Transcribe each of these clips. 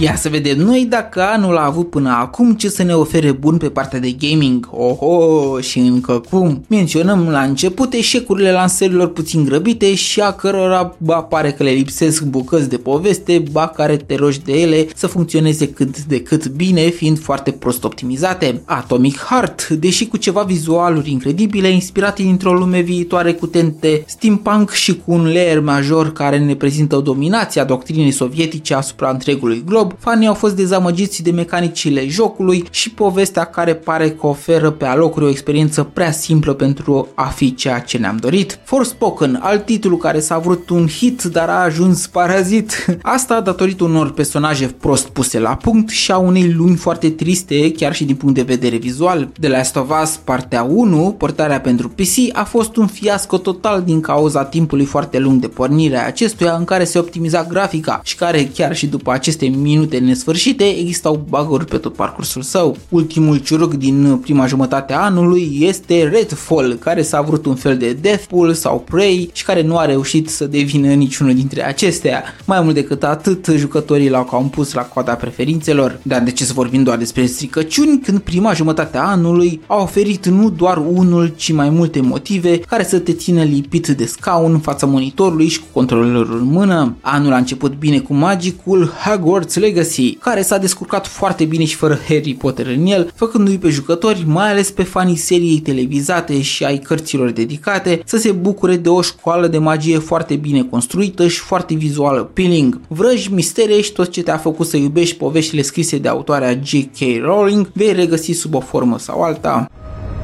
Ia să vedem noi dacă anul a avut până acum ce să ne ofere bun pe partea de gaming. Oho, și încă cum. Menționăm la început eșecurile lansărilor puțin grăbite și a cărora ba pare că le lipsesc bucăți de poveste, ba care te rogi de ele să funcționeze cât de cât bine, fiind foarte prost optimizate. Atomic Heart, deși cu ceva vizualuri incredibile, inspirate dintr-o lume viitoare cu tente steampunk și cu un layer major care ne prezintă o dominație a doctrinei sovietice asupra întregului glob, fanii au fost dezamăgiți de mecanicile jocului și povestea care pare că oferă pe alocuri o experiență prea simplă pentru a fi ceea ce ne-am dorit. Forspoken, alt titlu care s-a vrut un hit, dar a ajuns parazit. Asta datorită unor personaje prost puse la punct și a unei lumi foarte triste, chiar și din punct de vedere vizual. De Last of Us, partea 1, portarea pentru PC, a fost un fiasco total din cauza timpului foarte lung de pornire a acestuia în care se optimiza grafica și care chiar și după aceste minute nesfârșite existau buguri pe tot parcursul său. Ultimul ciuruc din prima jumătate a anului este Redfall, care s-a vrut un fel de Deathpool sau Prey și care nu a reușit să devină niciunul dintre acestea. Mai mult decât atât, jucătorii l-au cam pus la coada preferințelor. Dar de ce să vorbim doar despre stricăciuni când prima jumătate a anului a oferit nu doar unul, ci mai multe motive care să te țină lipit de scaun în fața monitorului și cu controlerul în mână. Anul a început bine cu magicul Hogwarts Legacy, care s-a descurcat foarte bine și fără Harry Potter în el, făcându-i pe jucători, mai ales pe fanii seriei televizate și ai cărților dedicate, să se bucure de o școală de magie foarte bine construită și foarte vizual appealing. Vrăji, mistere și tot ce te-a făcut să iubești poveștile scrise de autoarea J.K. Rowling vei regăsi sub o formă sau alta.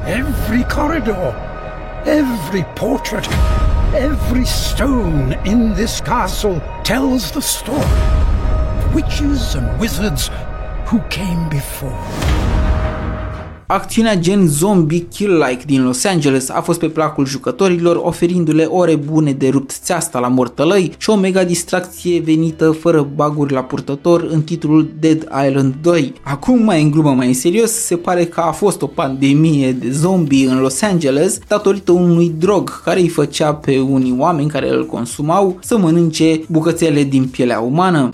Every corridor, every portrait, every stone in this castle tells the story. Witches and wizards who came before. Acțiunea gen zombie kill-like din Los Angeles a fost pe placul jucătorilor, oferindu-le ore bune de rupt țeasta la mortălăi și o mega distracție venită fără baguri la purtător în titlul Dead Island 2. Acum, mai în glumă, mai în serios, se pare că a fost o pandemie de zombie în Los Angeles datorită unui drog care îi făcea pe unii oameni care îl consumau să mănânce bucățele din pielea umană.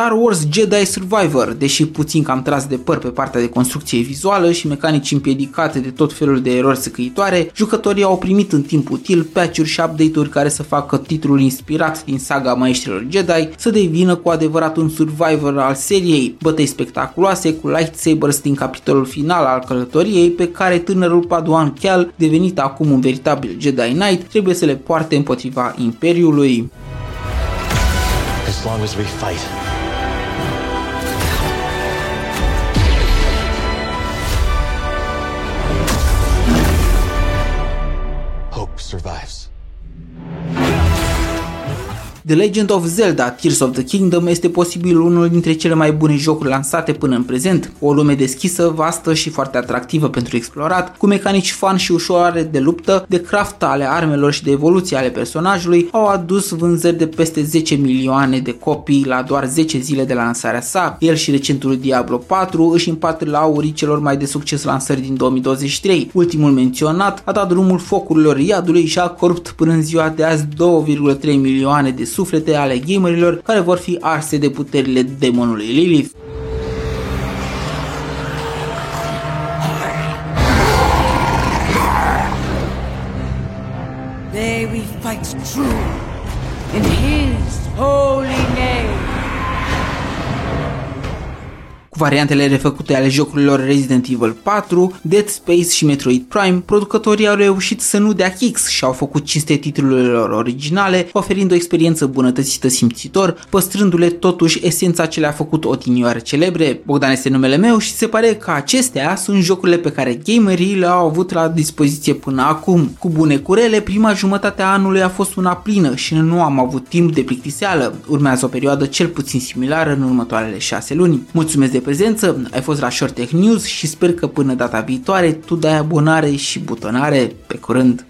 Star Wars Jedi Survivor, deși puțin cam tras de păr pe partea de construcție vizuală și mecanici împiedicate de tot felul de erori săcăitoare, jucătorii au primit în timp util patch-uri și update-uri care să facă titlul inspirat din saga maestrilor Jedi să devină cu adevărat un survivor al seriei, bătăi spectaculoase cu lightsabers din capitolul final al călătoriei pe care tânărul Paduan Cal, devenit acum un veritabil Jedi Knight, trebuie să le poarte împotriva Imperiului. As long as we fight, survives. The Legend of Zelda Tears of the Kingdom este posibil unul dintre cele mai bune jocuri lansate până în prezent, o lume deschisă, vastă și foarte atractivă pentru explorat, cu mecanici fun și ușoare de luptă, de craft ale armelor și de evoluție ale personajului, au adus vânzări de peste 10 milioane de copii la doar 10 zile de la lansarea sa. El și recentul Diablo 4 își împart laurii celor mai de succes lansări din 2023. Ultimul menționat a dat drumul focurilor iadului și a corupt până în ziua de azi 2,3 milioane de suflete ale gamerilor care vor fi arse de puterile demonului Lilith. There we fight true in his holy name variantele refăcute ale jocurilor Resident Evil 4, Dead Space și Metroid Prime, producătorii au reușit să nu dea kicks și au făcut cinste titlurilor originale, oferind o experiență bunătățită simțitor, păstrându-le totuși esența ce le-a făcut odinioare celebre. Bogdan este numele meu și se pare că acestea sunt jocurile pe care gamerii le-au avut la dispoziție până acum. Cu bune curele, prima jumătate a anului a fost una plină și nu am avut timp de plictiseală. Urmează o perioadă cel puțin similară în următoarele șase luni. Mulțumesc de prezență, ai fost la Short Tech News și sper că până data viitoare tu dai abonare și butonare. Pe curând!